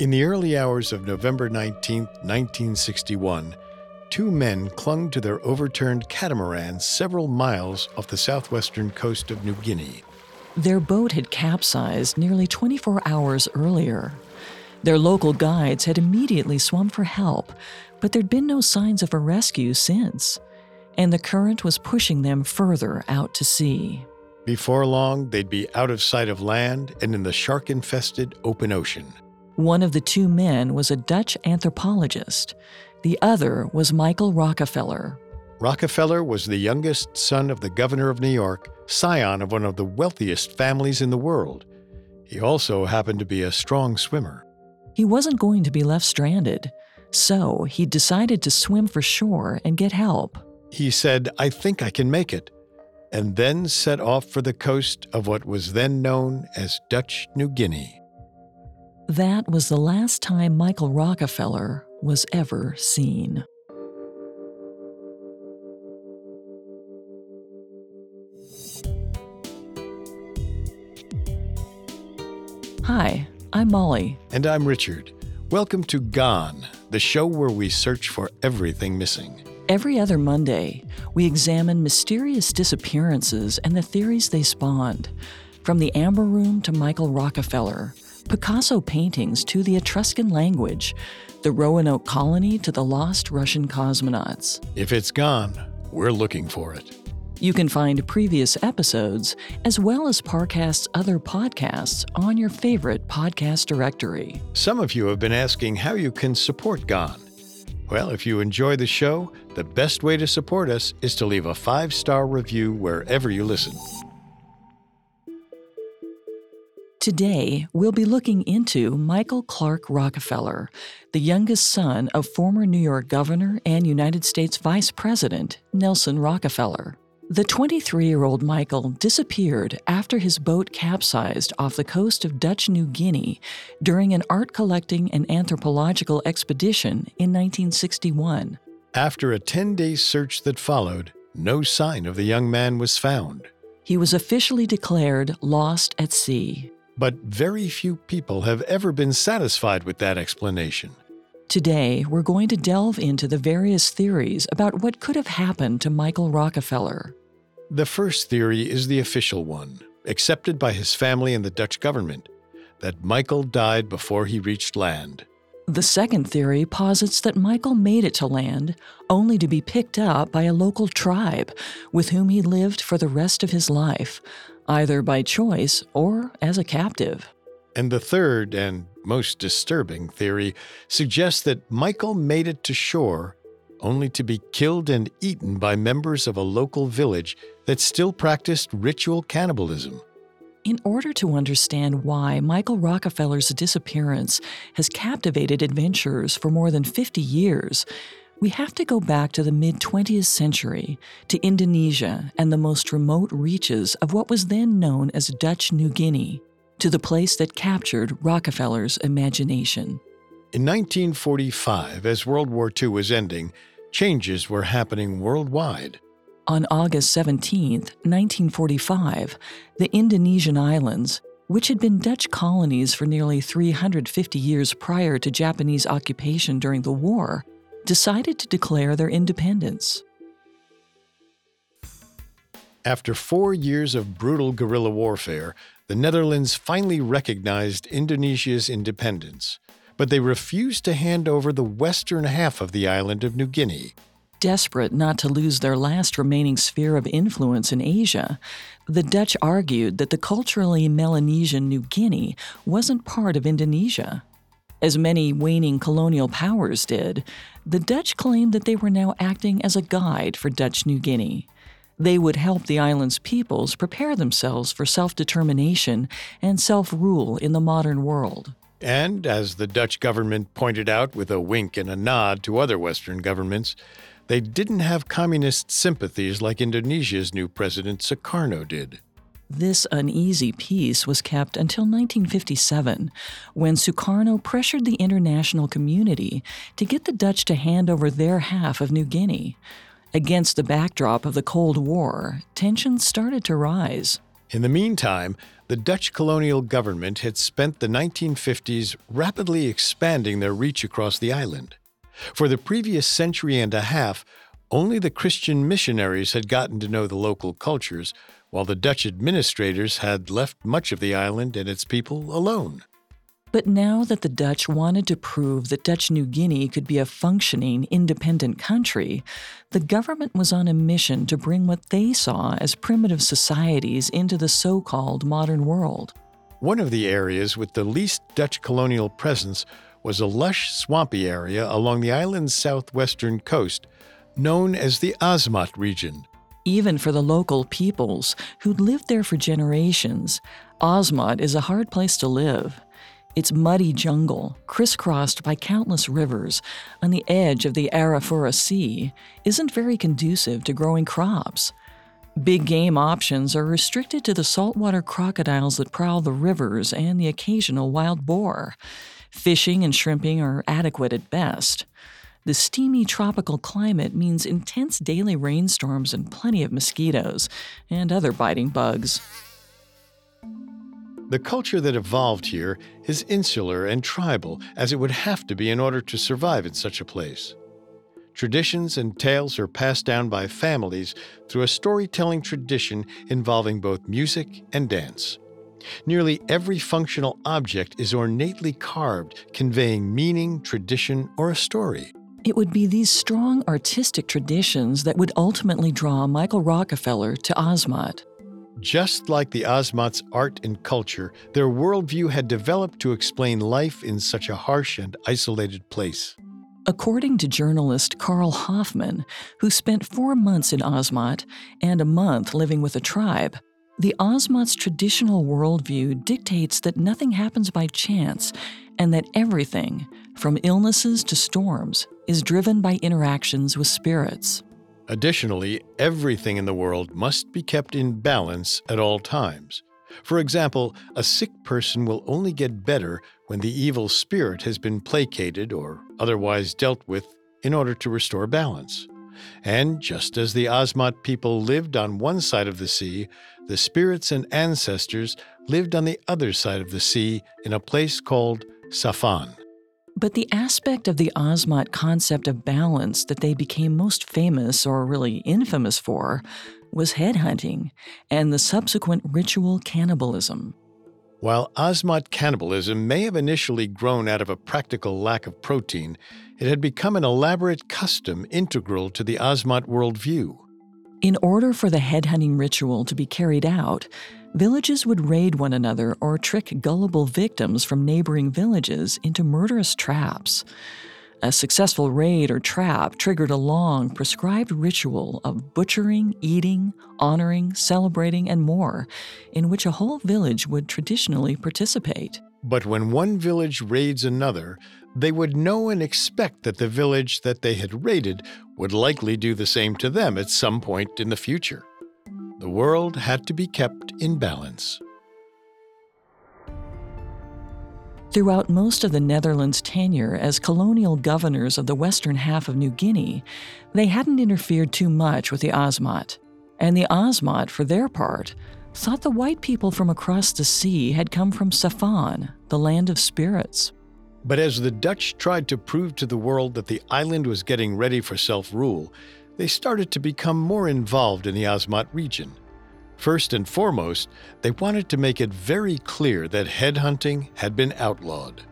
In the early hours of November 19, 1961, two men clung to their overturned catamaran several miles off the southwestern coast of New Guinea. Their boat had capsized nearly 24 hours earlier. Their local guides had immediately swum for help, but there'd been no signs of a rescue since, and the current was pushing them further out to sea. Before long, they'd be out of sight of land and in the shark infested open ocean. One of the two men was a Dutch anthropologist. The other was Michael Rockefeller. Rockefeller was the youngest son of the governor of New York, scion of one of the wealthiest families in the world. He also happened to be a strong swimmer. He wasn't going to be left stranded, so he decided to swim for shore and get help. He said, I think I can make it, and then set off for the coast of what was then known as Dutch New Guinea. That was the last time Michael Rockefeller was ever seen. Hi, I'm Molly. And I'm Richard. Welcome to Gone, the show where we search for everything missing. Every other Monday, we examine mysterious disappearances and the theories they spawned. From the Amber Room to Michael Rockefeller, Picasso paintings to the Etruscan language, the Roanoke colony to the lost Russian cosmonauts. If it's gone, we're looking for it. You can find previous episodes, as well as Parcast's other podcasts, on your favorite podcast directory. Some of you have been asking how you can support Gone. Well, if you enjoy the show, the best way to support us is to leave a five star review wherever you listen. Today, we'll be looking into Michael Clark Rockefeller, the youngest son of former New York Governor and United States Vice President Nelson Rockefeller. The 23 year old Michael disappeared after his boat capsized off the coast of Dutch New Guinea during an art collecting and anthropological expedition in 1961. After a 10 day search that followed, no sign of the young man was found. He was officially declared lost at sea. But very few people have ever been satisfied with that explanation. Today, we're going to delve into the various theories about what could have happened to Michael Rockefeller. The first theory is the official one, accepted by his family and the Dutch government that Michael died before he reached land. The second theory posits that Michael made it to land only to be picked up by a local tribe with whom he lived for the rest of his life, either by choice or as a captive. And the third and most disturbing theory suggests that Michael made it to shore only to be killed and eaten by members of a local village that still practiced ritual cannibalism. In order to understand why Michael Rockefeller's disappearance has captivated adventurers for more than 50 years, we have to go back to the mid 20th century, to Indonesia and the most remote reaches of what was then known as Dutch New Guinea, to the place that captured Rockefeller's imagination. In 1945, as World War II was ending, changes were happening worldwide. On August 17, 1945, the Indonesian islands, which had been Dutch colonies for nearly 350 years prior to Japanese occupation during the war, decided to declare their independence. After four years of brutal guerrilla warfare, the Netherlands finally recognized Indonesia's independence, but they refused to hand over the western half of the island of New Guinea. Desperate not to lose their last remaining sphere of influence in Asia, the Dutch argued that the culturally Melanesian New Guinea wasn't part of Indonesia. As many waning colonial powers did, the Dutch claimed that they were now acting as a guide for Dutch New Guinea. They would help the island's peoples prepare themselves for self determination and self rule in the modern world. And, as the Dutch government pointed out with a wink and a nod to other Western governments, they didn't have communist sympathies like Indonesia's new president Sukarno did. This uneasy peace was kept until 1957, when Sukarno pressured the international community to get the Dutch to hand over their half of New Guinea. Against the backdrop of the Cold War, tensions started to rise. In the meantime, the Dutch colonial government had spent the 1950s rapidly expanding their reach across the island. For the previous century and a half, only the Christian missionaries had gotten to know the local cultures, while the Dutch administrators had left much of the island and its people alone. But now that the Dutch wanted to prove that Dutch New Guinea could be a functioning, independent country, the government was on a mission to bring what they saw as primitive societies into the so called modern world. One of the areas with the least Dutch colonial presence was a lush, swampy area along the island's southwestern coast, known as the Asmat region. Even for the local peoples who'd lived there for generations, Asmat is a hard place to live. Its muddy jungle, crisscrossed by countless rivers on the edge of the Arafura Sea, isn't very conducive to growing crops. Big game options are restricted to the saltwater crocodiles that prowl the rivers and the occasional wild boar. Fishing and shrimping are adequate at best. The steamy tropical climate means intense daily rainstorms and plenty of mosquitoes and other biting bugs. The culture that evolved here is insular and tribal, as it would have to be in order to survive in such a place. Traditions and tales are passed down by families through a storytelling tradition involving both music and dance. Nearly every functional object is ornately carved, conveying meaning, tradition, or a story. It would be these strong artistic traditions that would ultimately draw Michael Rockefeller to Asmat. Just like the Asmats' art and culture, their worldview had developed to explain life in such a harsh and isolated place. According to journalist Carl Hoffman, who spent four months in Asmat and a month living with a tribe, the Asmat's traditional worldview dictates that nothing happens by chance and that everything, from illnesses to storms, is driven by interactions with spirits. Additionally, everything in the world must be kept in balance at all times. For example, a sick person will only get better when the evil spirit has been placated or otherwise dealt with in order to restore balance. And just as the Asmat people lived on one side of the sea, the spirits and ancestors lived on the other side of the sea in a place called Safan. But the aspect of the Asmat concept of balance that they became most famous or really infamous for was headhunting and the subsequent ritual cannibalism. While Asmat cannibalism may have initially grown out of a practical lack of protein, it had become an elaborate custom integral to the Asmat worldview. In order for the headhunting ritual to be carried out, villages would raid one another or trick gullible victims from neighboring villages into murderous traps. A successful raid or trap triggered a long, prescribed ritual of butchering, eating, honoring, celebrating, and more, in which a whole village would traditionally participate. But when one village raids another, they would know and expect that the village that they had raided would likely do the same to them at some point in the future. The world had to be kept in balance. Throughout most of the Netherlands' tenure as colonial governors of the western half of New Guinea, they hadn't interfered too much with the Asmat. And the Asmat, for their part, thought the white people from across the sea had come from Safan, the land of spirits. But as the Dutch tried to prove to the world that the island was getting ready for self rule, they started to become more involved in the Asmat region. First and foremost, they wanted to make it very clear that headhunting had been outlawed.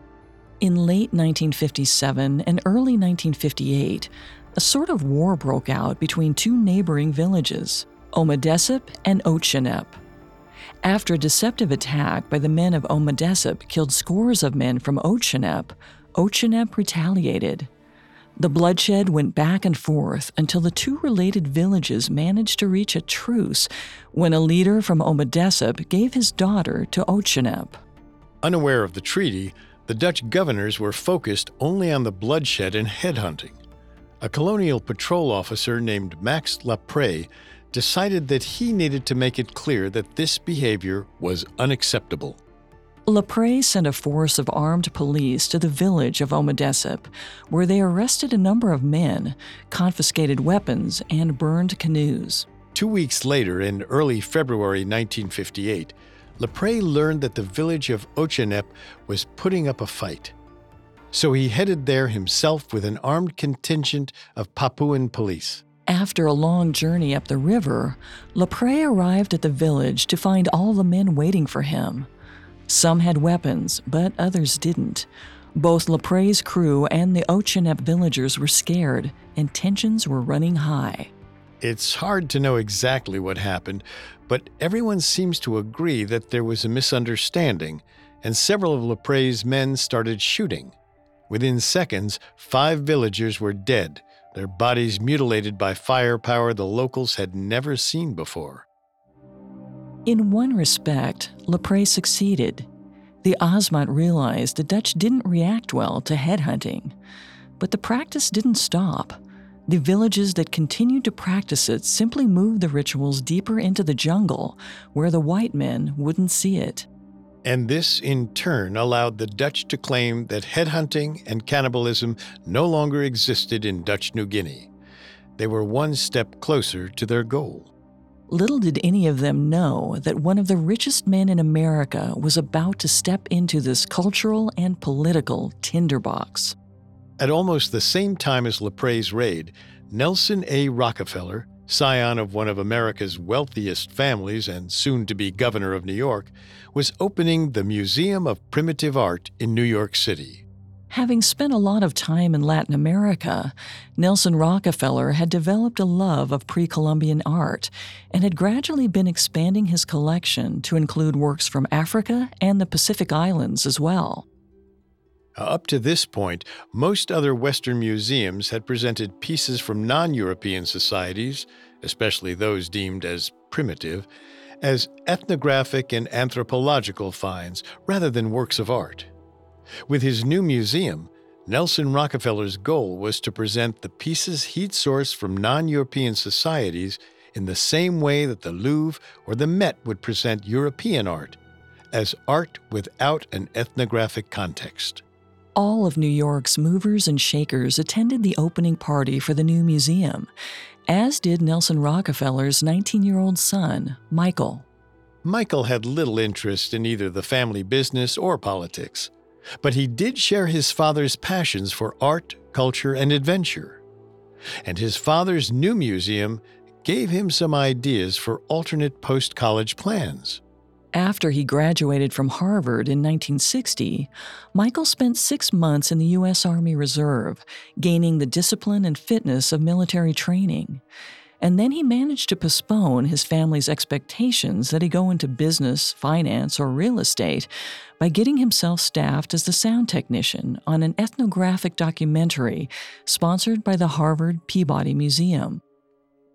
In late 1957 and early 1958, a sort of war broke out between two neighboring villages, Omadesip and Otsjenep. After a deceptive attack by the men of Omadesip killed scores of men from Otsjenep, Otsjenep retaliated. The bloodshed went back and forth until the two related villages managed to reach a truce when a leader from Omadesip gave his daughter to Otsjenep. Unaware of the treaty, the Dutch governors were focused only on the bloodshed and headhunting. A colonial patrol officer named Max Lapre decided that he needed to make it clear that this behavior was unacceptable. Lapre sent a force of armed police to the village of Omadesip, where they arrested a number of men, confiscated weapons, and burned canoes. Two weeks later, in early February 1958, Lapre learned that the village of Ochenep was putting up a fight. So he headed there himself with an armed contingent of Papuan police. After a long journey up the river, Lapre arrived at the village to find all the men waiting for him. Some had weapons, but others didn't. Both Lapre's crew and the Ochenep villagers were scared, and tensions were running high. It's hard to know exactly what happened, but everyone seems to agree that there was a misunderstanding, and several of Lapre's men started shooting. Within seconds, five villagers were dead, their bodies mutilated by firepower the locals had never seen before. In one respect, Lapre succeeded. The Asmat realized the Dutch didn't react well to headhunting, but the practice didn't stop. The villages that continued to practice it simply moved the rituals deeper into the jungle, where the white men wouldn't see it. And this, in turn, allowed the Dutch to claim that headhunting and cannibalism no longer existed in Dutch New Guinea. They were one step closer to their goal. Little did any of them know that one of the richest men in America was about to step into this cultural and political tinderbox. At almost the same time as Lapre's raid, Nelson A. Rockefeller, scion of one of America's wealthiest families and soon to be governor of New York, was opening the Museum of Primitive Art in New York City. Having spent a lot of time in Latin America, Nelson Rockefeller had developed a love of pre Columbian art and had gradually been expanding his collection to include works from Africa and the Pacific Islands as well. Up to this point, most other Western museums had presented pieces from non European societies, especially those deemed as primitive, as ethnographic and anthropological finds rather than works of art. With his new museum, Nelson Rockefeller's goal was to present the pieces he'd sourced from non European societies in the same way that the Louvre or the Met would present European art, as art without an ethnographic context. All of New York's movers and shakers attended the opening party for the new museum, as did Nelson Rockefeller's 19 year old son, Michael. Michael had little interest in either the family business or politics. But he did share his father's passions for art, culture, and adventure. And his father's new museum gave him some ideas for alternate post college plans. After he graduated from Harvard in 1960, Michael spent six months in the U.S. Army Reserve, gaining the discipline and fitness of military training and then he managed to postpone his family's expectations that he go into business, finance, or real estate by getting himself staffed as the sound technician on an ethnographic documentary sponsored by the Harvard Peabody Museum.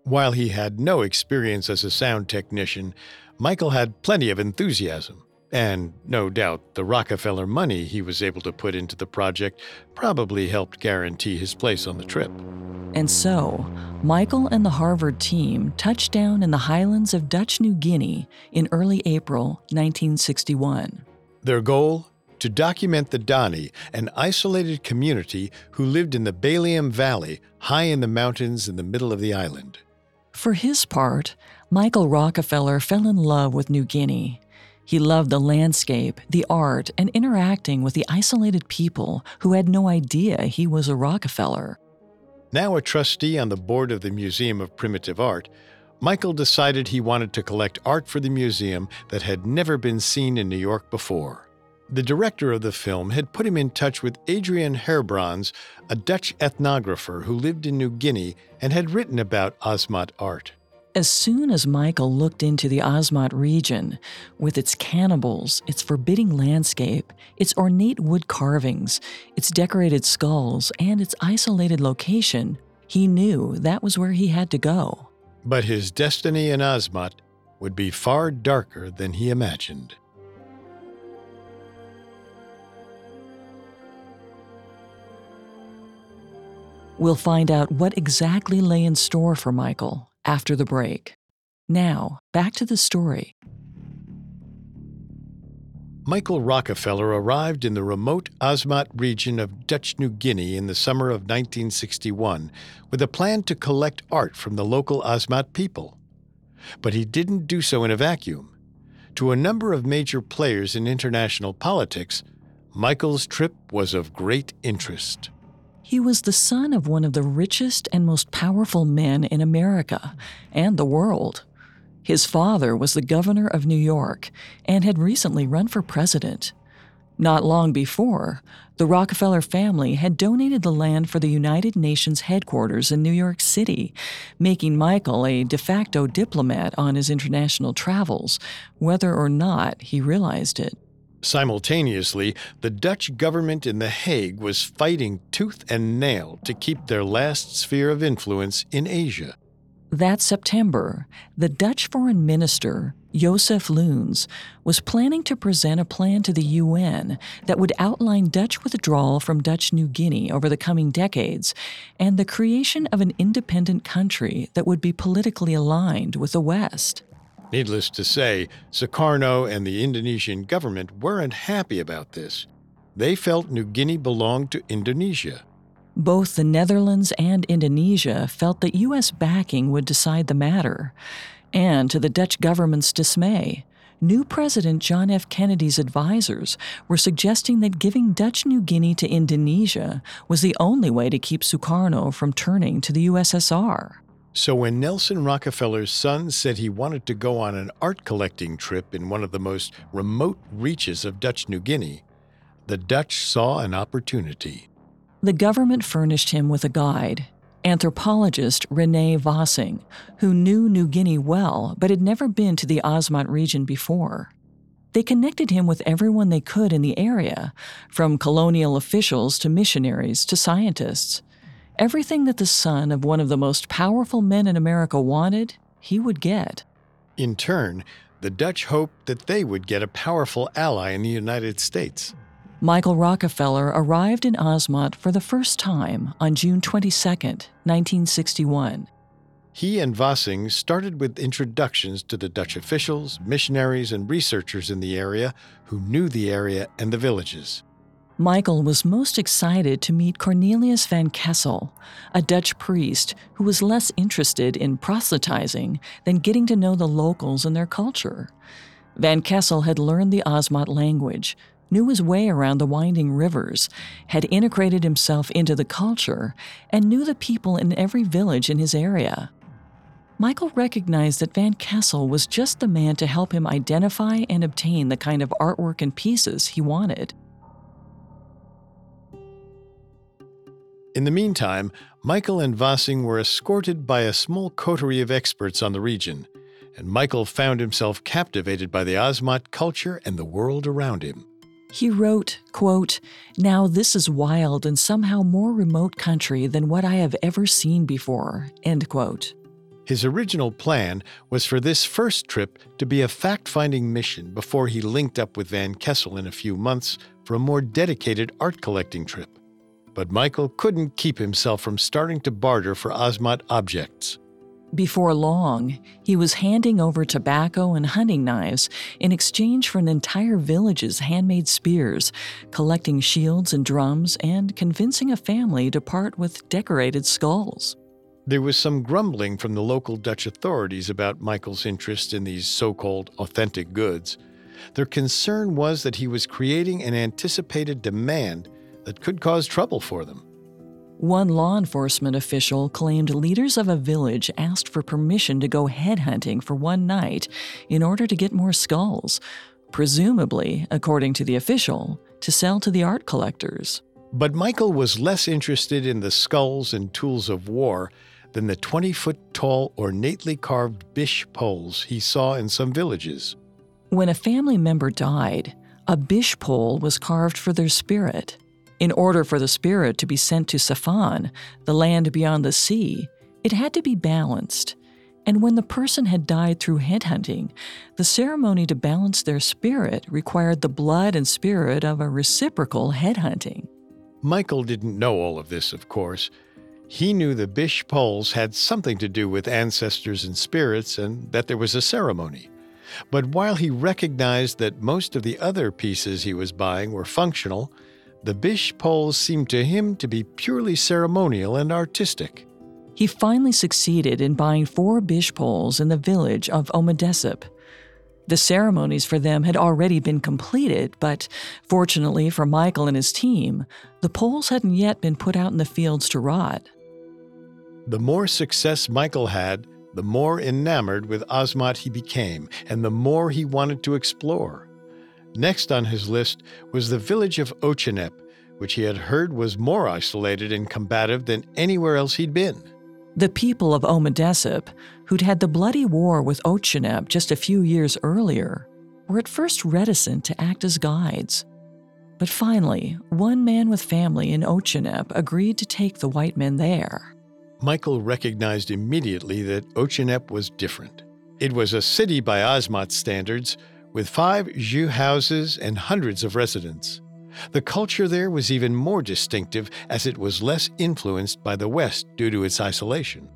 While he had no experience as a sound technician, Michael had plenty of enthusiasm. And no doubt the Rockefeller money he was able to put into the project probably helped guarantee his place on the trip. And so, Michael and the Harvard team touched down in the highlands of Dutch New Guinea in early April 1961. Their goal? To document the Dani, an isolated community who lived in the Baliem Valley, high in the mountains in the middle of the island. For his part, Michael Rockefeller fell in love with New Guinea. He loved the landscape, the art, and interacting with the isolated people who had no idea he was a Rockefeller. Now a trustee on the board of the Museum of Primitive Art, Michael decided he wanted to collect art for the museum that had never been seen in New York before. The director of the film had put him in touch with Adrian Gerbrands, a Dutch ethnographer who lived in New Guinea and had written about Asmat art. As soon as Michael looked into the Asmat region, with its cannibals, its forbidding landscape, its ornate wood carvings, its decorated skulls, and its isolated location, he knew that was where he had to go. But his destiny in Asmat would be far darker than he imagined. We'll find out what exactly lay in store for Michael after the break. Now, back to the story. Michael Rockefeller arrived in the remote Asmat region of Dutch New Guinea in the summer of 1961 with a plan to collect art from the local Asmat people. But he didn't do so in a vacuum. To a number of major players in international politics, Michael's trip was of great interest. He was the son of one of the richest and most powerful men in America and the world. His father was the governor of New York and had recently run for president. Not long before, the Rockefeller family had donated the land for the United Nations headquarters in New York City, making Michael a de facto diplomat on his international travels, whether or not he realized it. Simultaneously, the Dutch government in The Hague was fighting tooth and nail to keep their last sphere of influence in Asia. That September, the Dutch foreign minister, Joseph Luns, was planning to present a plan to the UN that would outline Dutch withdrawal from Dutch New Guinea over the coming decades and the creation of an independent country that would be politically aligned with the West. Needless to say, Sukarno and the Indonesian government weren't happy about this. They felt New Guinea belonged to Indonesia. Both the Netherlands and Indonesia felt that U.S. backing would decide the matter. And to the Dutch government's dismay, new President John F. Kennedy's advisors were suggesting that giving Dutch New Guinea to Indonesia was the only way to keep Sukarno from turning to the USSR. So when Nelson Rockefeller's son said he wanted to go on an art collecting trip in one of the most remote reaches of Dutch New Guinea, the Dutch saw an opportunity. The government furnished him with a guide, anthropologist Rene Wassing, who knew New Guinea well but had never been to the Asmat region before. They connected him with everyone they could in the area, from colonial officials to missionaries to scientists. Everything that the son of one of the most powerful men in America wanted, he would get. In turn, the Dutch hoped that they would get a powerful ally in the United States. Michael Rockefeller arrived in Asmat for the first time on June 22, 1961. He and Wassing started with introductions to the Dutch officials, missionaries, and researchers in the area who knew the area and the villages. Michael was most excited to meet Cornelius van Kessel, a Dutch priest who was less interested in proselytizing than getting to know the locals and their culture. Van Kessel had learned the Asmat language, knew his way around the winding rivers, had integrated himself into the culture, and knew the people in every village in his area. Michael recognized that Van Kessel was just the man to help him identify and obtain the kind of artwork and pieces he wanted. In the meantime, Michael and Wassing were escorted by a small coterie of experts on the region, and Michael found himself captivated by the Asmat culture and the world around him. He wrote, quote, Now this is wild and somehow more remote country than what I have ever seen before, end quote. His original plan was for this first trip to be a fact finding mission before he linked up with Van Kessel in a few months for a more dedicated art collecting trip. But Michael couldn't keep himself from starting to barter for Asmat objects. Before long, he was handing over tobacco and hunting knives in exchange for an entire village's handmade spears, collecting shields and drums, and convincing a family to part with decorated skulls. There was some grumbling from the local Dutch authorities about Michael's interest in these so called authentic goods. Their concern was that he was creating an anticipated demand that could cause trouble for them. One law enforcement official claimed leaders of a village asked for permission to go headhunting for one night in order to get more skulls, presumably, according to the official, to sell to the art collectors. But Michael was less interested in the skulls and tools of war than the 20 foot tall, ornately carved bish poles he saw in some villages. When a family member died, a bish pole was carved for their spirit. In order for the spirit to be sent to Safan, the land beyond the sea, it had to be balanced. And when the person had died through headhunting, the ceremony to balance their spirit required the blood and spirit of a reciprocal headhunting. Michael didn't know all of this, of course. He knew the Bish poles had something to do with ancestors and spirits and that there was a ceremony. But while he recognized that most of the other pieces he was buying were functional, the Bish poles seemed to him to be purely ceremonial and artistic. he finally succeeded in buying four bish poles in the village of Omedesip. The ceremonies for them had already been completed, but fortunately for Michael and his team, the poles hadn't yet been put out in the fields to rot. The more success Michael had, the more enamored with Asmat he became, and the more he wanted to explore. Next on his list was the village of Ochenep, which he had heard was more isolated and combative than anywhere else he'd been. The people of Omedesip, who'd had the bloody war with Ochenep just a few years earlier, were at first reticent to act as guides. But finally, one man with family in Ochenep agreed to take the white men there. Michael recognized immediately that Ochenep was different. It was a city by Asmat standards, with five jeu houses and hundreds of residents. The culture there was even more distinctive as it was less influenced by the West due to its isolation.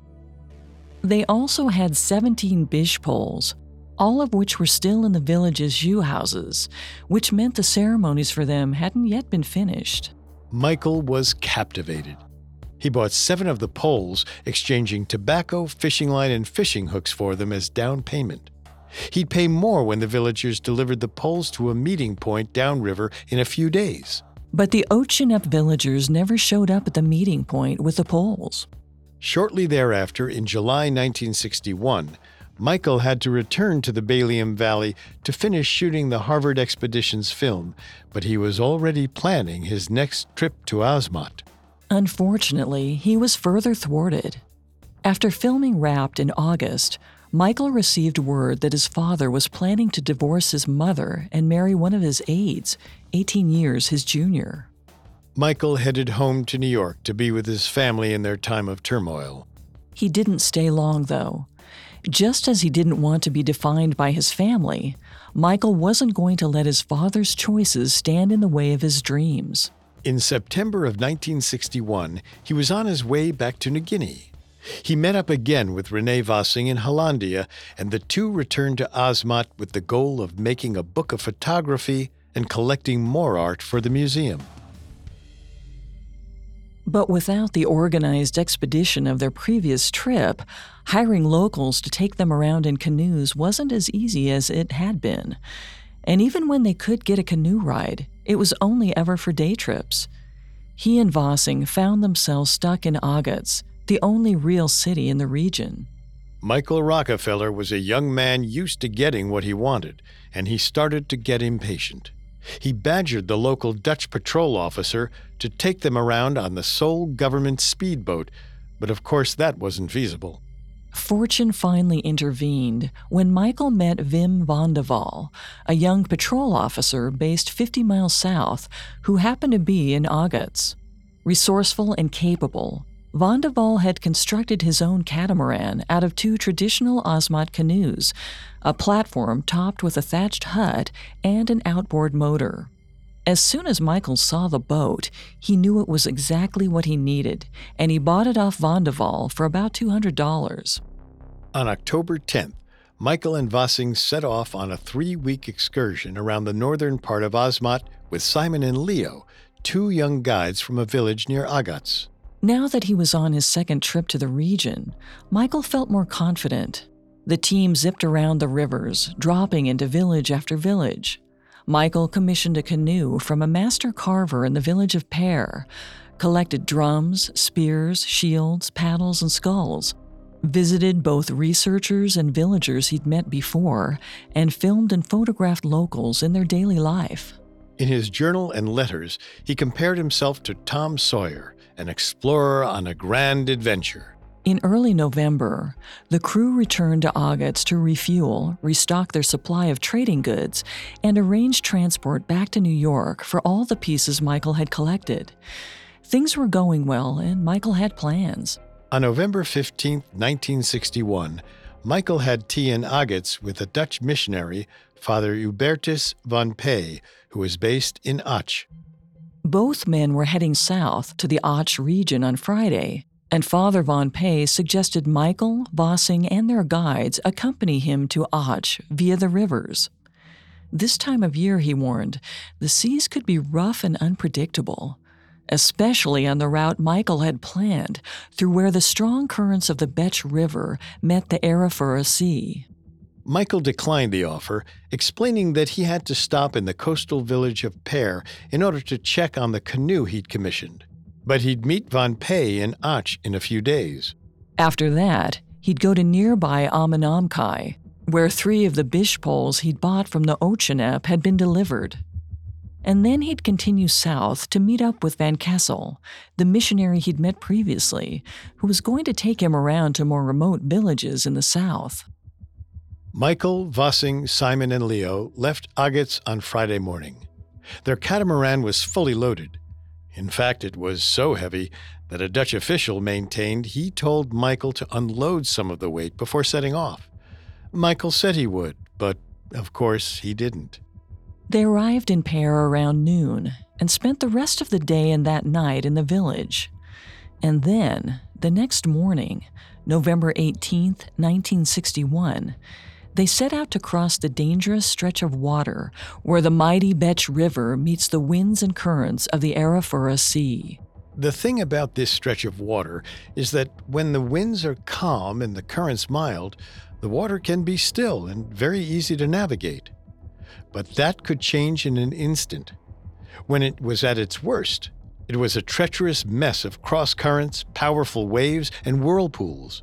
They also had 17 bish poles, all of which were still in the village's jeu houses, which meant the ceremonies for them hadn't yet been finished. Michael was captivated. He bought seven of the poles, exchanging tobacco, fishing line, and fishing hooks for them as down payment. He'd pay more when the villagers delivered the poles to a meeting point downriver in a few days. But the Ochenep villagers never showed up at the meeting point with the poles. Shortly thereafter, in July 1961, Michael had to return to the Baliem Valley to finish shooting the Harvard expedition's film, but he was already planning his next trip to Asmat. Unfortunately, he was further thwarted. After filming Wrapped in August, Michael received word that his father was planning to divorce his mother and marry one of his aides, 18 years his junior. Michael headed home to New York to be with his family in their time of turmoil. He didn't stay long, though. Just as he didn't want to be defined by his family, Michael wasn't going to let his father's choices stand in the way of his dreams. In September of 1961, he was on his way back to New Guinea. He met up again with Rene Wassing in Hollandia, and the two returned to Asmat with the goal of making a book of photography and collecting more art for the museum. But without the organized expedition of their previous trip, hiring locals to take them around in canoes wasn't as easy as it had been. And even when they could get a canoe ride, it was only ever for day trips. He and Wassing found themselves stuck in Agats, the only real city in the region. Michael Rockefeller was a young man used to getting what he wanted, and he started to get impatient. He badgered the local Dutch patrol officer to take them around on the sole government speedboat, but of course that wasn't feasible. Fortune finally intervened when Michael met Wim van de Waal, a young patrol officer based 50 miles south who happened to be in Agats. Resourceful and capable, Van had constructed his own catamaran out of two traditional Asmat canoes, a platform topped with a thatched hut and an outboard motor. As soon as Michael saw the boat, he knew it was exactly what he needed, and he bought it off Van de Waal for about $200. On October 10th, Michael and Wassing set off on a three week excursion around the northern part of Asmat with Simon and Leo, two young guides from a village near Agats. Now that he was on his second trip to the region, Michael felt more confident. The team zipped around the rivers, dropping into village after village. Michael commissioned a canoe from a master carver in the village of Pear, collected drums, spears, shields, paddles, and skulls, visited both researchers and villagers he'd met before, and filmed and photographed locals in their daily life. In his journal and letters, he compared himself to Tom Sawyer, an explorer on a grand adventure. In early November, the crew returned to Agats to refuel, restock their supply of trading goods, and arrange transport back to New York for all the pieces Michael had collected. Things were going well, and Michael had plans. On November 15, 1961, Michael had tea in Agats with a Dutch missionary, Father Hubertus van Peij, who was based in Atsj. Both men were heading south to the Atsj region on Friday, and Father Von Peij suggested Michael, Wassing, and their guides accompany him to Atsj via the rivers. This time of year, he warned, the seas could be rough and unpredictable. especially on the route Michael had planned through where the strong currents of the Betsj River met the Arafura Sea. Michael declined the offer, explaining that he had to stop in the coastal village of Pear in order to check on the canoe he'd commissioned. But he'd meet Von Peij in Atsj in a few days. After that, he'd go to nearby Amanamkai, where three of the bish poles he'd bought from the Ochenep had been delivered. And then he'd continue south to meet up with Van Kessel, the missionary he'd met previously, who was going to take him around to more remote villages in the south. Michael, Wassing, Simon, and Leo left Agats on Friday morning. Their catamaran was fully loaded. In fact, it was so heavy that a Dutch official maintained he told Michael to unload some of the weight before setting off. Michael said he would, but of course he didn't. They arrived in Pear around noon and spent the rest of the day and that night in the village. And then, the next morning, November 18, 1961, they set out to cross the dangerous stretch of water where the mighty Betsj River meets the winds and currents of the Arafura Sea. The thing about this stretch of water is that when the winds are calm and the currents mild, the water can be still and very easy to navigate. But that could change in an instant. When it was at its worst, it was a treacherous mess of cross currents, powerful waves, and whirlpools.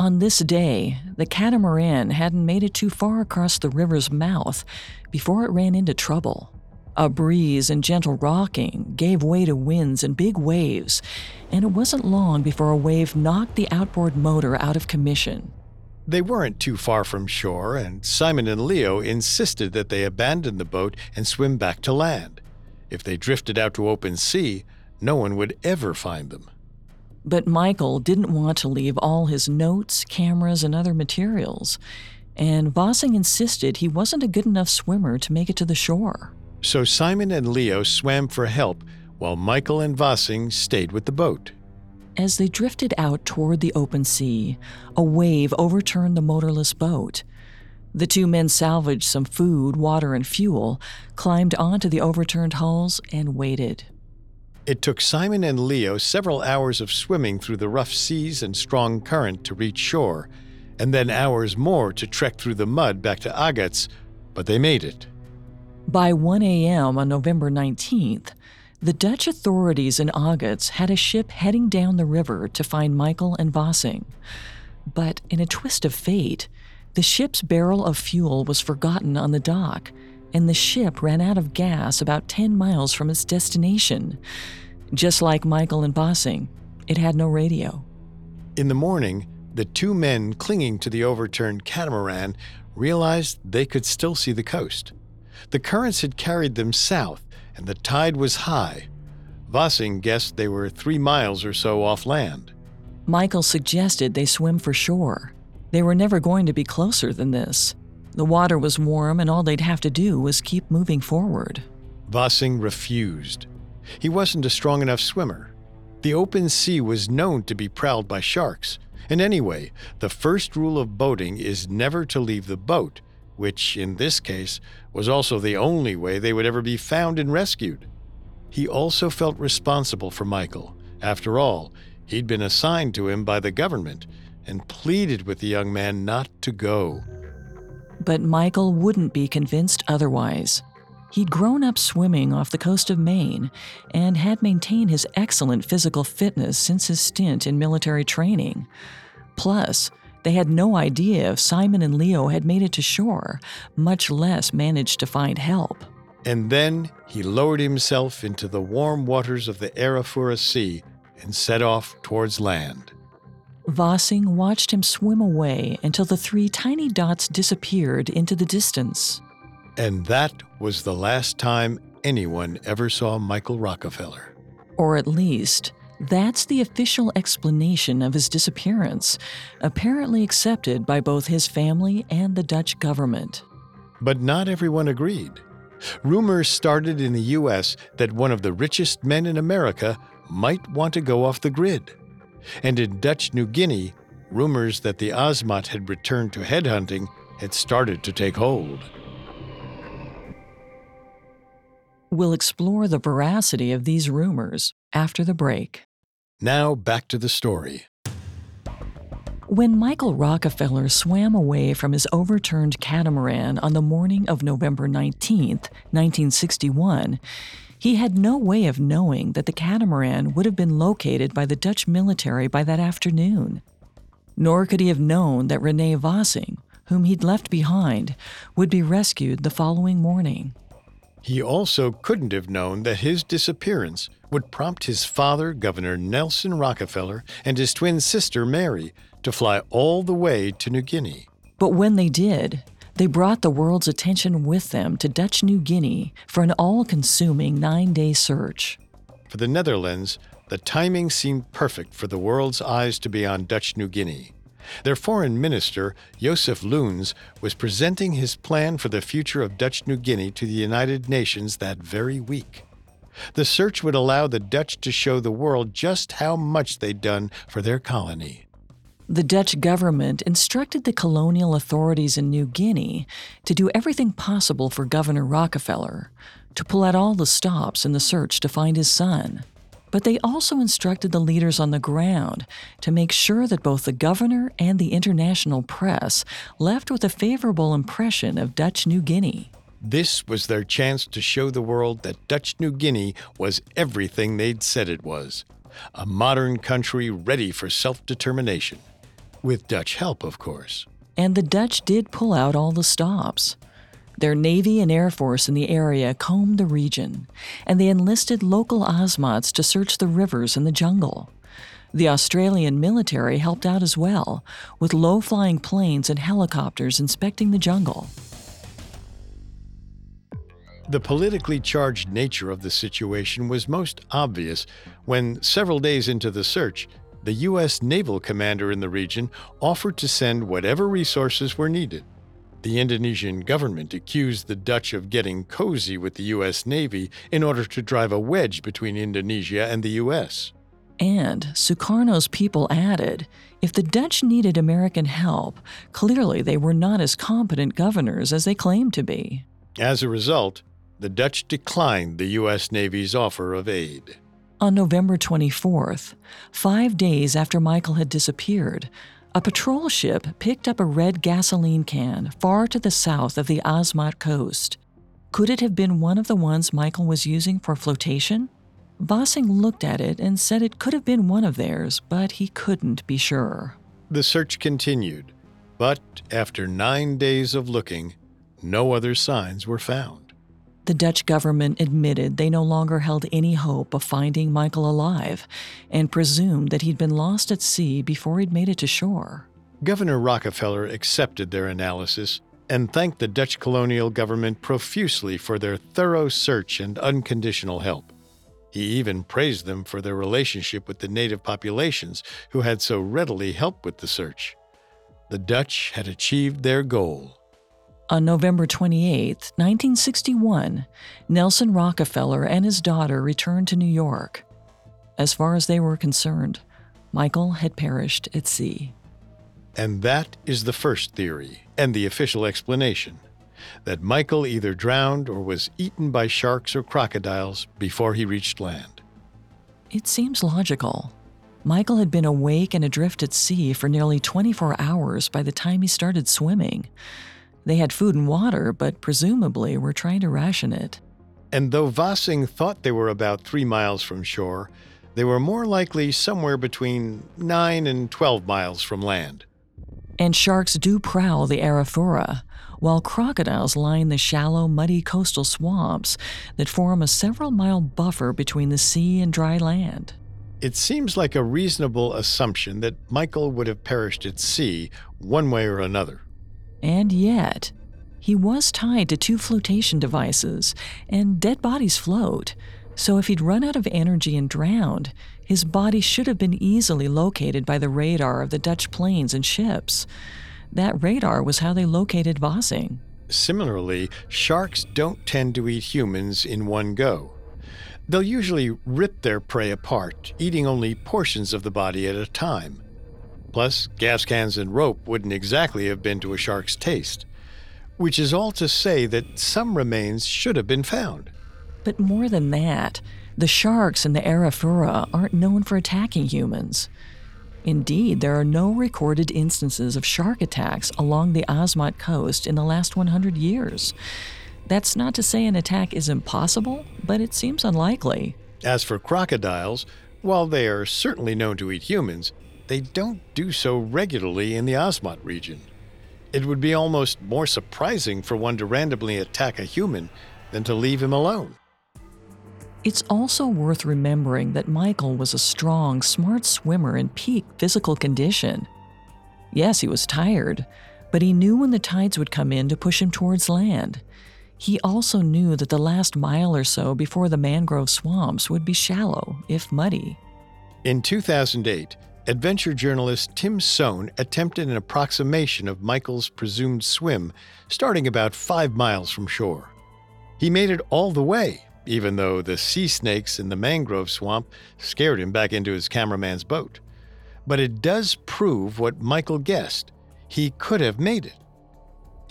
On this day, the catamaran hadn't made it too far across the river's mouth before it ran into trouble. A breeze and gentle rocking gave way to winds and big waves, and it wasn't long before a wave knocked the outboard motor out of commission. They weren't too far from shore, and Simon and Leo insisted that they abandon the boat and swim back to land. If they drifted out to open sea, no one would ever find them. But Michael didn't want to leave all his notes, cameras, and other materials, and Wassing insisted he wasn't a good enough swimmer to make it to the shore. So Simon and Leo swam for help while Michael and Wassing stayed with the boat. As they drifted out toward the open sea, a wave overturned the motorless boat. The two men salvaged some food, water, and fuel, climbed onto the overturned hulls, and waited. It took Simon and Leo several hours of swimming through the rough seas and strong current to reach shore, and then hours more to trek through the mud back to Agats, but they made it. By 1 a.m. on November 19th, the Dutch authorities in Agats had a ship heading down the river to find Michael and Wassing. But in a twist of fate, the ship's barrel of fuel was forgotten on the dock, and the ship ran out of gas about 10 miles from its destination. Just like Michael and Wassing, it had no radio. In the morning, the two men clinging to the overturned catamaran realized they could still see the coast. The currents had carried them south, and the tide was high. Wassing guessed they were three miles or so off land. Michael suggested they swim for shore. They were never going to be closer than this. The water was warm, and all they'd have to do was keep moving forward. Wassing refused. He wasn't a strong enough swimmer. The open sea was known to be prowled by sharks, and anyway, the first rule of boating is never to leave the boat, which, in this case, was also the only way they would ever be found and rescued. He also felt responsible for Michael. After all, he'd been assigned to him by the government, and pleaded with the young man not to go. But Michael wouldn't be convinced otherwise. He'd grown up swimming off the coast of Maine and had maintained his excellent physical fitness since his stint in military training. Plus, they had no idea if Simon and Leo had made it to shore, much less managed to find help. And then he lowered himself into the warm waters of the Arafura Sea and set off towards land. Wassing watched him swim away until the three tiny dots disappeared into the distance. And that was the last time anyone ever saw Michael Rockefeller. Or at least, that's the official explanation of his disappearance, apparently accepted by both his family and the Dutch government. But not everyone agreed. Rumors started in the U.S. that one of the richest men in America might want to go off the grid. And in Dutch New Guinea, rumors that the Asmat had returned to headhunting had started to take hold. We'll explore the veracity of these rumors after the break. Now back to the story. When Michael Rockefeller swam away from his overturned catamaran on the morning of November 19, 1961, he had no way of knowing that the catamaran would have been located by the Dutch military by that afternoon. Nor could he have known that Rene Wassing, whom he'd left behind, would be rescued the following morning. He also couldn't have known that his disappearance would prompt his father, Governor Nelson Rockefeller, and his twin sister, Mary, to fly all the way to New Guinea. But when they did, they brought the world's attention with them to Dutch New Guinea for an all consuming nine day search. For the Netherlands, the timing seemed perfect for the world's eyes to be on Dutch New Guinea. Their foreign minister, Joseph Luns, was presenting his plan for the future of Dutch New Guinea to the United Nations that very week. The search would allow the Dutch to show the world just how much they'd done for their colony. The Dutch government instructed the colonial authorities in New Guinea to do everything possible for Governor Rockefeller, to pull out all the stops in the search to find his son. But they also instructed the leaders on the ground to make sure that both the governor and the international press left with a favorable impression of Dutch New Guinea. This was their chance to show the world that Dutch New Guinea was everything they'd said it was a modern country ready for self determination. With Dutch help, of course. And the Dutch did pull out all the stops. Their Navy and Air Force in the area combed the region, and they enlisted local Asmats to search the rivers and the jungle. The Australian military helped out as well, with low flying planes and helicopters inspecting the jungle. The politically charged nature of the situation was most obvious when, several days into the search, the U.S. naval commander in the region offered to send whatever resources were needed. The Indonesian government accused the Dutch of getting cozy with the U.S. Navy in order to drive a wedge between Indonesia and the U.S. And Sukarno's people added if the Dutch needed American help, clearly they were not as competent governors as they claimed to be. As a result, the Dutch declined the U.S. Navy's offer of aid. On November 24th, five days after Michael had disappeared, a patrol ship picked up a red gasoline can far to the south of the Asmat coast. Could it have been one of the ones Michael was using for flotation? Wassing looked at it and said it could have been one of theirs, but he couldn't be sure. The search continued, but after nine days of looking, no other signs were found. The Dutch government admitted they no longer held any hope of finding Michael alive and presumed that he'd been lost at sea before he'd made it to shore. Governor Rockefeller accepted their analysis and thanked the Dutch colonial government profusely for their thorough search and unconditional help. He even praised them for their relationship with the native populations who had so readily helped with the search. The Dutch had achieved their goal. On November 28, 1961, Nelson Rockefeller and his daughter returned to New York. As far as they were concerned, Michael had perished at sea. And that is the first theory, and the official explanation that Michael either drowned or was eaten by sharks or crocodiles before he reached land. It seems logical. Michael had been awake and adrift at sea for nearly 24 hours by the time he started swimming. They had food and water, but presumably were trying to ration it. And though Wassing thought they were about three miles from shore, they were more likely somewhere between 9 and 12 miles from land. And sharks do prowl the Arafura, while crocodiles line the shallow, muddy coastal swamps that form a several mile buffer between the sea and dry land. It seems like a reasonable assumption that Michael would have perished at sea one way or another. And yet, he was tied to two flotation devices, and dead bodies float. So if he'd run out of energy and drowned, his body should have been easily located by the radar of the Dutch planes and ships. That radar was how they located Wassing. Similarly, sharks don't tend to eat humans in one go. They'll usually rip their prey apart, eating only portions of the body at a time. Plus, gas cans and rope wouldn't exactly have been to a shark's taste. Which is all to say that some remains should have been found. But more than that, the sharks in the Arafura aren't known for attacking humans. Indeed, there are no recorded instances of shark attacks along the Asmat coast in the last 100 years. That's not to say an attack is impossible, but it seems unlikely. As for crocodiles, while they are certainly known to eat humans, they don't do so regularly in the Asmat region. It would be almost more surprising for one to randomly attack a human than to leave him alone. It's also worth remembering that Michael was a strong, smart swimmer in peak physical condition. Yes, he was tired, but he knew when the tides would come in to push him towards land. He also knew that the last mile or so before the mangrove swamps would be shallow, if muddy. In 2008, adventure journalist Tim Sohn attempted an approximation of Michael's presumed swim, starting about five miles from shore. He made it all the way, even though the sea snakes in the mangrove swamp scared him back into his cameraman's boat. But it does prove what Michael guessed he could have made it.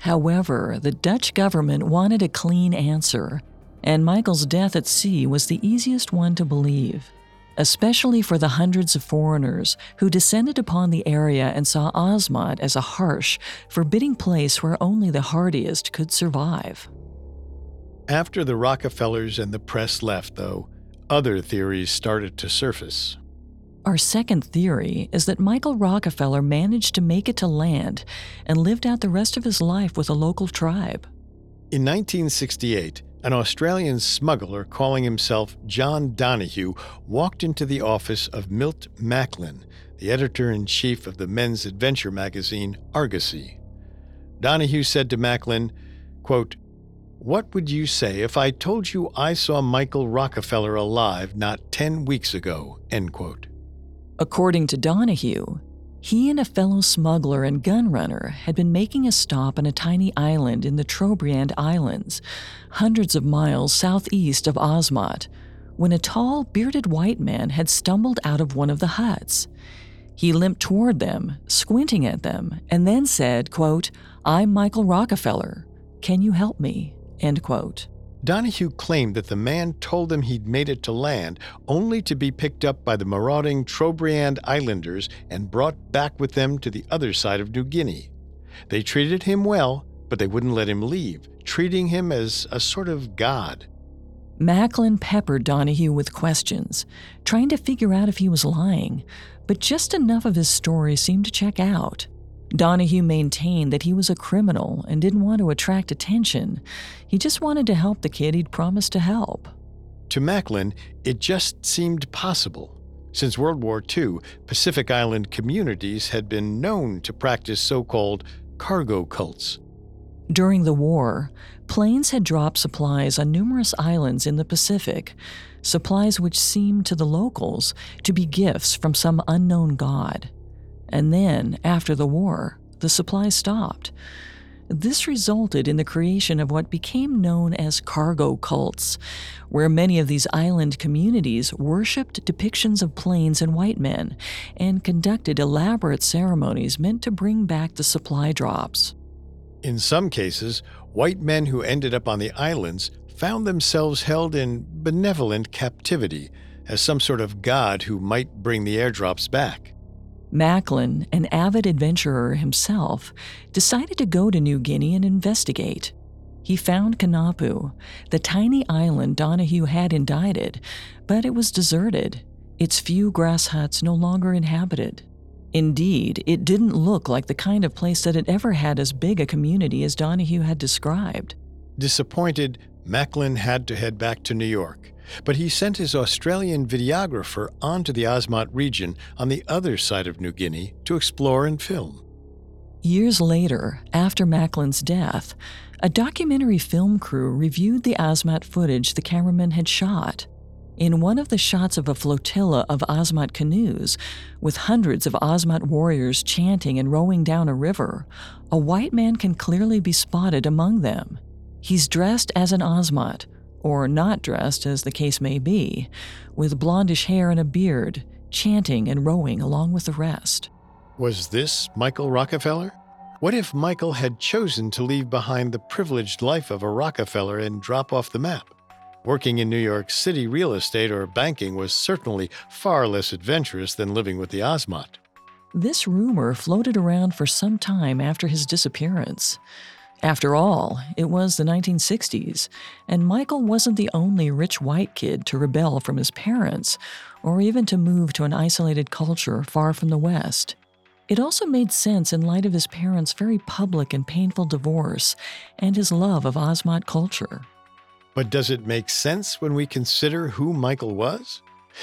However, the Dutch government wanted a clean answer, and Michael's death at sea was the easiest one to believe, especially for the hundreds of foreigners who descended upon the area and saw Asmat as a harsh, forbidding place where only the hardiest could survive. After the Rockefellers and the press left, though, other theories started to surface. Our second theory is that Michael Rockefeller managed to make it to land and lived out the rest of his life with a local tribe. In 1968, an Australian smuggler calling himself John Donahue walked into the office of Milt Machlin, the editor in chief of the men's adventure magazine Argosy. Donahue said to Machlin, quote, What would you say if I told you I saw Michael Rockefeller alive not 10 weeks ago? End quote. According to Donahue, he and a fellow smuggler and gun runner had been making a stop on a tiny island in the Trobriand Islands, hundreds of miles southeast of Asmat, when a tall, bearded white man had stumbled out of one of the huts. He limped toward them, squinting at them, and then said, quote, I'm Michael Rockefeller. Can you help me? End quote. Donahue claimed that the man told them he'd made it to land only to be picked up by the marauding Trobriand Islanders and brought back with them to the other side of New Guinea. They treated him well, but they wouldn't let him leave, treating him as a sort of god. Machlin peppered Donahue with questions, trying to figure out if he was lying, but just enough of his story seemed to check out. Donahue maintained that he was a criminal and didn't want to attract attention. He just wanted to help the kid he'd promised to help. To Machlin, it just seemed possible. Since World War II, Pacific Island communities had been known to practice so called cargo cults. During the war, planes had dropped supplies on numerous islands in the Pacific, supplies which seemed to the locals to be gifts from some unknown god. And then, after the war, the supply stopped. This resulted in the creation of what became known as cargo cults, where many of these island communities worshipped depictions of planes and white men and conducted elaborate ceremonies meant to bring back the supply drops. In some cases, white men who ended up on the islands found themselves held in benevolent captivity as some sort of god who might bring the airdrops back. Machlin, an avid adventurer himself, decided to go to New Guinea and investigate. He found Kanapu, the tiny island Donahue had indicted, but it was deserted, its few grass huts no longer inhabited. Indeed, it didn't look like the kind of place that had ever had as big a community as Donahue had described. Disappointed, Machlin had to head back to New York but he sent his Australian videographer onto the Asmat region on the other side of New Guinea to explore and film. Years later, after Machlin's death, a documentary film crew reviewed the Asmat footage the cameraman had shot. In one of the shots of a flotilla of Asmat canoes, with hundreds of Asmat warriors chanting and rowing down a river, a white man can clearly be spotted among them. He's dressed as an Asmat, or not dressed as the case may be, with blondish hair and a beard, chanting and rowing along with the rest. Was this Michael Rockefeller? What if Michael had chosen to leave behind the privileged life of a Rockefeller and drop off the map? Working in New York City real estate or banking was certainly far less adventurous than living with the Asmat. This rumor floated around for some time after his disappearance. After all, it was the 1960s, and Michael wasn't the only rich white kid to rebel from his parents or even to move to an isolated culture far from the West. It also made sense in light of his parents' very public and painful divorce and his love of Asmat culture. But does it make sense when we consider who Michael was?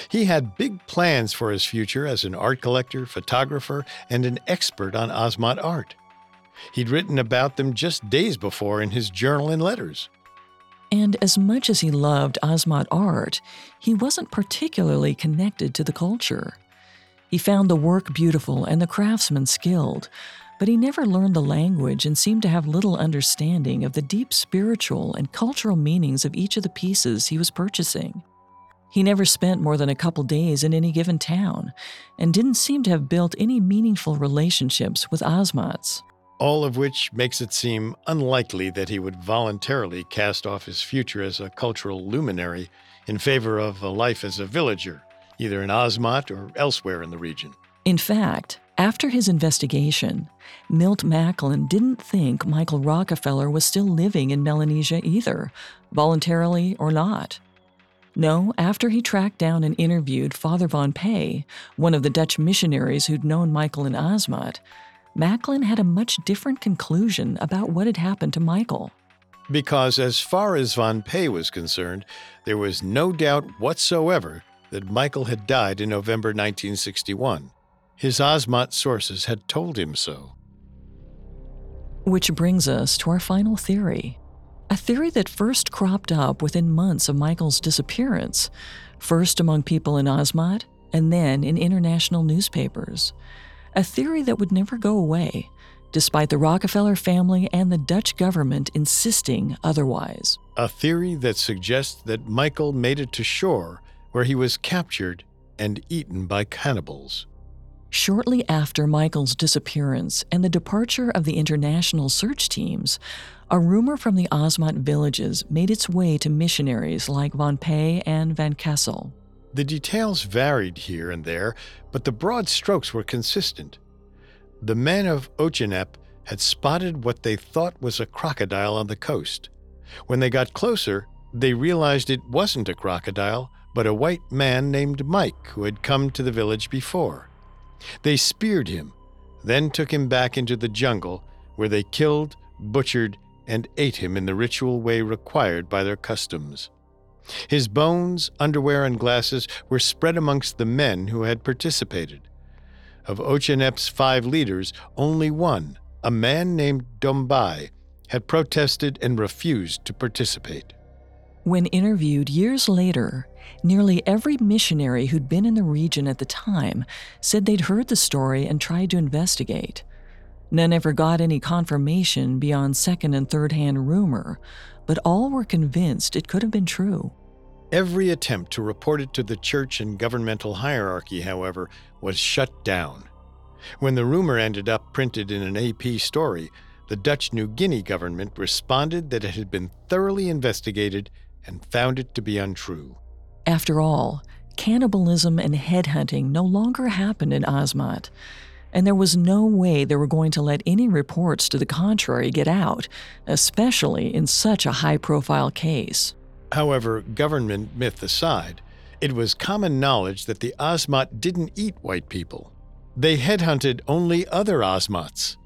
He had big plans for his future as an art collector, photographer, and an expert on Asmat art. He'd written about them just days before in his journal and letters. And as much as he loved Asmat art, he wasn't particularly connected to the culture. He found the work beautiful and the craftsmen skilled, but he never learned the language and seemed to have little understanding of the deep spiritual and cultural meanings of each of the pieces he was purchasing. He never spent more than a couple days in any given town and didn't seem to have built any meaningful relationships with Asmats all of which makes it seem unlikely that he would voluntarily cast off his future as a cultural luminary in favor of a life as a villager, either in Asmat or elsewhere in the region. In fact, after his investigation, Milt Machlin didn't think Michael Rockefeller was still living in Melanesia either, voluntarily or not. No, after he tracked down and interviewed Father Von Peij, one of the Dutch missionaries who'd known Michael in Asmat, Machlin had a much different conclusion about what had happened to Michael. Because, as far as Von Peij was concerned, there was no doubt whatsoever that Michael had died in November 1961. His Asmat sources had told him so. Which brings us to our final theory. A theory that first cropped up within months of Michael's disappearance, first among people in Asmat and then in international newspapers a theory that would never go away, despite the Rockefeller family and the Dutch government insisting otherwise. A theory that suggests that Michael made it to shore where he was captured and eaten by cannibals. Shortly after Michael's disappearance and the departure of the international search teams, a rumor from the Asmat villages made its way to missionaries like Von Peij and Van Kessel. The details varied here and there, but the broad strokes were consistent. The men of Otsjanep had spotted what they thought was a crocodile on the coast. When they got closer, they realized it wasn't a crocodile, but a white man named Mike who had come to the village before. They speared him, then took him back into the jungle, where they killed, butchered, and ate him in the ritual way required by their customs. His bones, underwear, and glasses were spread amongst the men who had participated. Of Otsjanep's five leaders, only one, a man named Dombai, had protested and refused to participate. When interviewed years later, nearly every missionary who'd been in the region at the time said they'd heard the story and tried to investigate. None ever got any confirmation beyond second and third hand rumor, but all were convinced it could have been true. Every attempt to report it to the church and governmental hierarchy, however, was shut down. When the rumor ended up printed in an AP story, the Dutch New Guinea government responded that it had been thoroughly investigated and found it to be untrue. After all, cannibalism and headhunting no longer happened in Asmat and there was no way they were going to let any reports to the contrary get out, especially in such a high profile case. However, government myth aside, it was common knowledge that the Asmat didn't eat white people. They headhunted only other Asmats.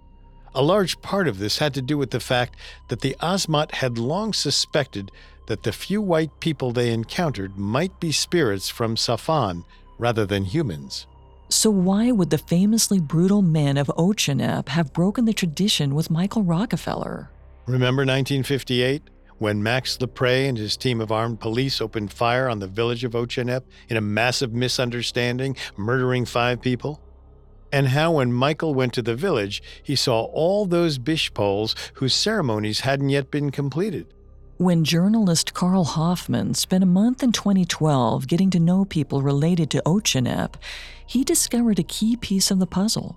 A large part of this had to do with the fact that the Asmat had long suspected that the few white people they encountered might be spirits from Safan rather than humans. So, why would the famously brutal men of Otsjanep have broken the tradition with Michael Rockefeller? Remember 1958? When Max Lapre and his team of armed police opened fire on the village of Otsjanep in a massive misunderstanding, murdering five people? And how, when Michael went to the village, he saw all those bisj poles whose ceremonies hadn't yet been completed. When journalist Carl Hoffman spent a month in 2012 getting to know people related to Otsjanep, he discovered a key piece of the puzzle.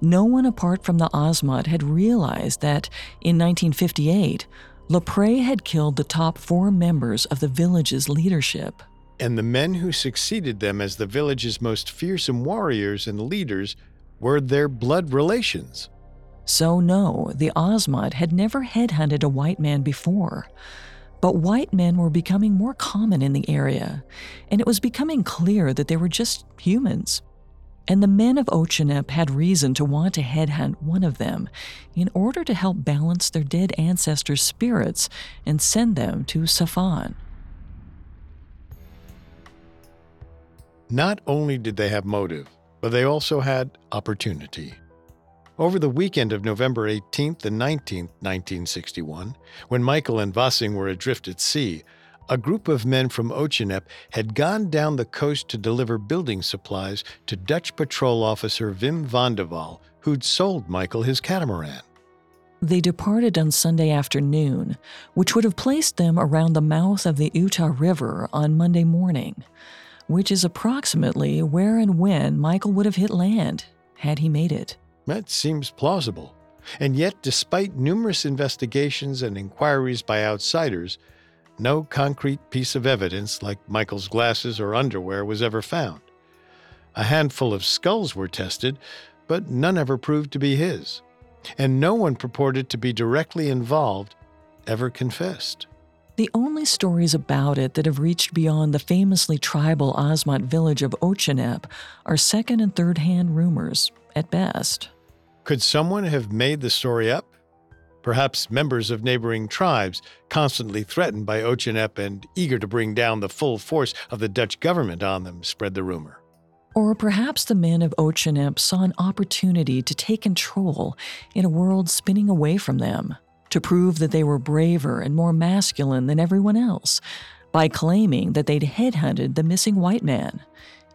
No one apart from the Asmat had realized that, in 1958, Lapre had killed the top four members of the village's leadership. And the men who succeeded them as the village's most fearsome warriors and leaders were their blood relations. So, no, the Asmat had never headhunted a white man before. But white men were becoming more common in the area, and it was becoming clear that they were just humans. And the men of Otsjanep had reason to want to headhunt one of them in order to help balance their dead ancestors' spirits and send them to Safan. Not only did they have motive, but they also had opportunity. Over the weekend of November 18th and 19th, 1961, when Michael and Wassing were adrift at sea, a group of men from Otsjanep had gone down the coast to deliver building supplies to Dutch patrol officer Wim van de Wal, who'd sold Michael his catamaran. They departed on Sunday afternoon, which would have placed them around the mouth of the Ewta River on Monday morning, which is approximately where and when Michael would have hit land had he made it. That seems plausible. And yet, despite numerous investigations and inquiries by outsiders, no concrete piece of evidence like Michael's glasses or underwear was ever found. A handful of skulls were tested, but none ever proved to be his. And no one purported to be directly involved ever confessed. The only stories about it that have reached beyond the famously tribal Asmat village of Otsjanep are second and third hand rumors, at best. Could someone have made the story up? Perhaps members of neighboring tribes, constantly threatened by Otsjanep and eager to bring down the full force of the Dutch government on them, spread the rumor. Or perhaps the men of Otsjanep saw an opportunity to take control in a world spinning away from them, to prove that they were braver and more masculine than everyone else, by claiming that they'd headhunted the missing white man,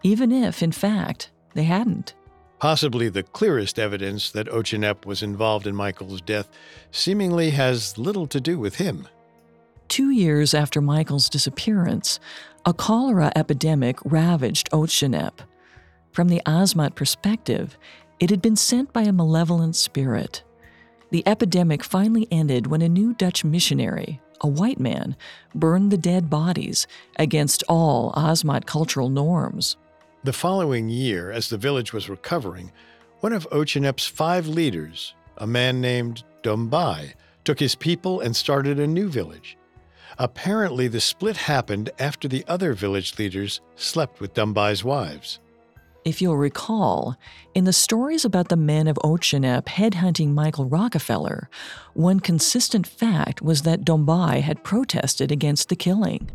even if, in fact, they hadn't. Possibly the clearest evidence that Otsjanep was involved in Michael's death seemingly has little to do with him. Two years after Michael's disappearance, a cholera epidemic ravaged Otsjanep. From the Asmat perspective, it had been sent by a malevolent spirit. The epidemic finally ended when a new Dutch missionary, a white man, burned the dead bodies against all Asmat cultural norms. The following year, as the village was recovering, one of Otsjanep's five leaders, a man named Dombai, took his people and started a new village. Apparently, the split happened after the other village leaders slept with Dombai's wives. If you'll recall, in the stories about the men of Ochinep headhunting Michael Rockefeller, one consistent fact was that Dombai had protested against the killing.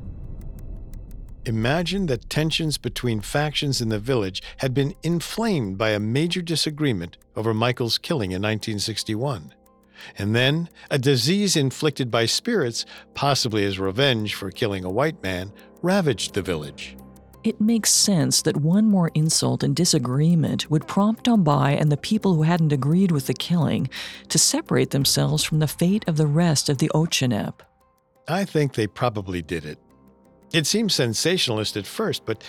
Imagine that tensions between factions in the village had been inflamed by a major disagreement over Michael's killing in 1961. And then, a disease inflicted by spirits, possibly as revenge for killing a white man, ravaged the village. It makes sense that one more insult and disagreement would prompt Dombai and the people who hadn't agreed with the killing to separate themselves from the fate of the rest of the Otsjanep. I think they probably did it. It seems sensationalist at first, but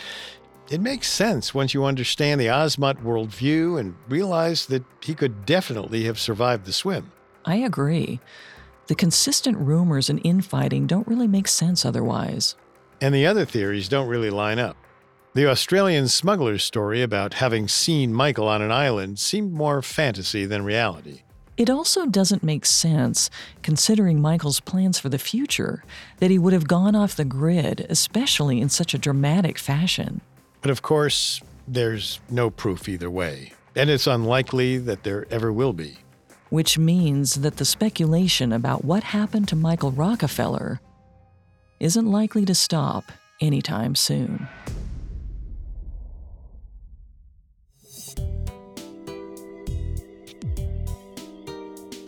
it makes sense once you understand the Asmat worldview and realize that he could definitely have survived the swim. I agree. The consistent rumors and infighting don't really make sense otherwise. And the other theories don't really line up. The Australian smuggler's story about having seen Michael on an island seemed more fantasy than reality. It also doesn't make sense, considering Michael's plans for the future, that he would have gone off the grid, especially in such a dramatic fashion. But of course, there's no proof either way, and it's unlikely that there ever will be. Which means that the speculation about what happened to Michael Rockefeller isn't likely to stop anytime soon.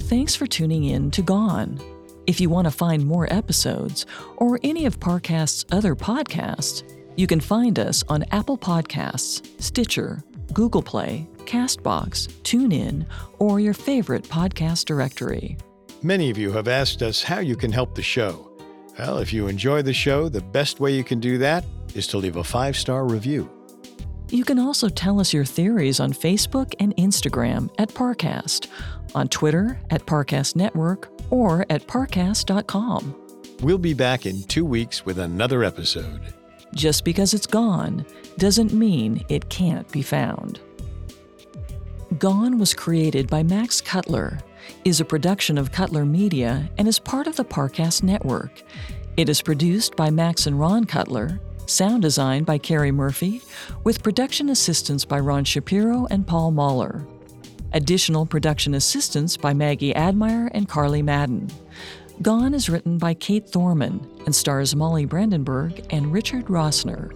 Thanks for tuning in to Gone. If you want to find more episodes or any of Parcast's other podcasts, you can find us on Apple Podcasts, Stitcher, Google Play, Castbox, TuneIn, or your favorite podcast directory. Many of you have asked us how you can help the show. Well, if you enjoy the show, the best way you can do that is to leave a five star review. You can also tell us your theories on Facebook and Instagram at Parcast, on Twitter at Parcast Network, or at parcast.com. We'll be back in two weeks with another episode. Just because it's gone doesn't mean it can't be found. Gone was created by Max Cutler, is a production of Cutler Media, and is part of the Parcast Network. It is produced by Max and Ron Cutler, sound design by Carrie Murphy, with production assistance by Ron Shapiro and Paul Mahler. Additional production assistance by Maggie Admire and Carly Madden. Gone is written by Kate Thorman and stars Molly Brandenburg and Richard Rossner.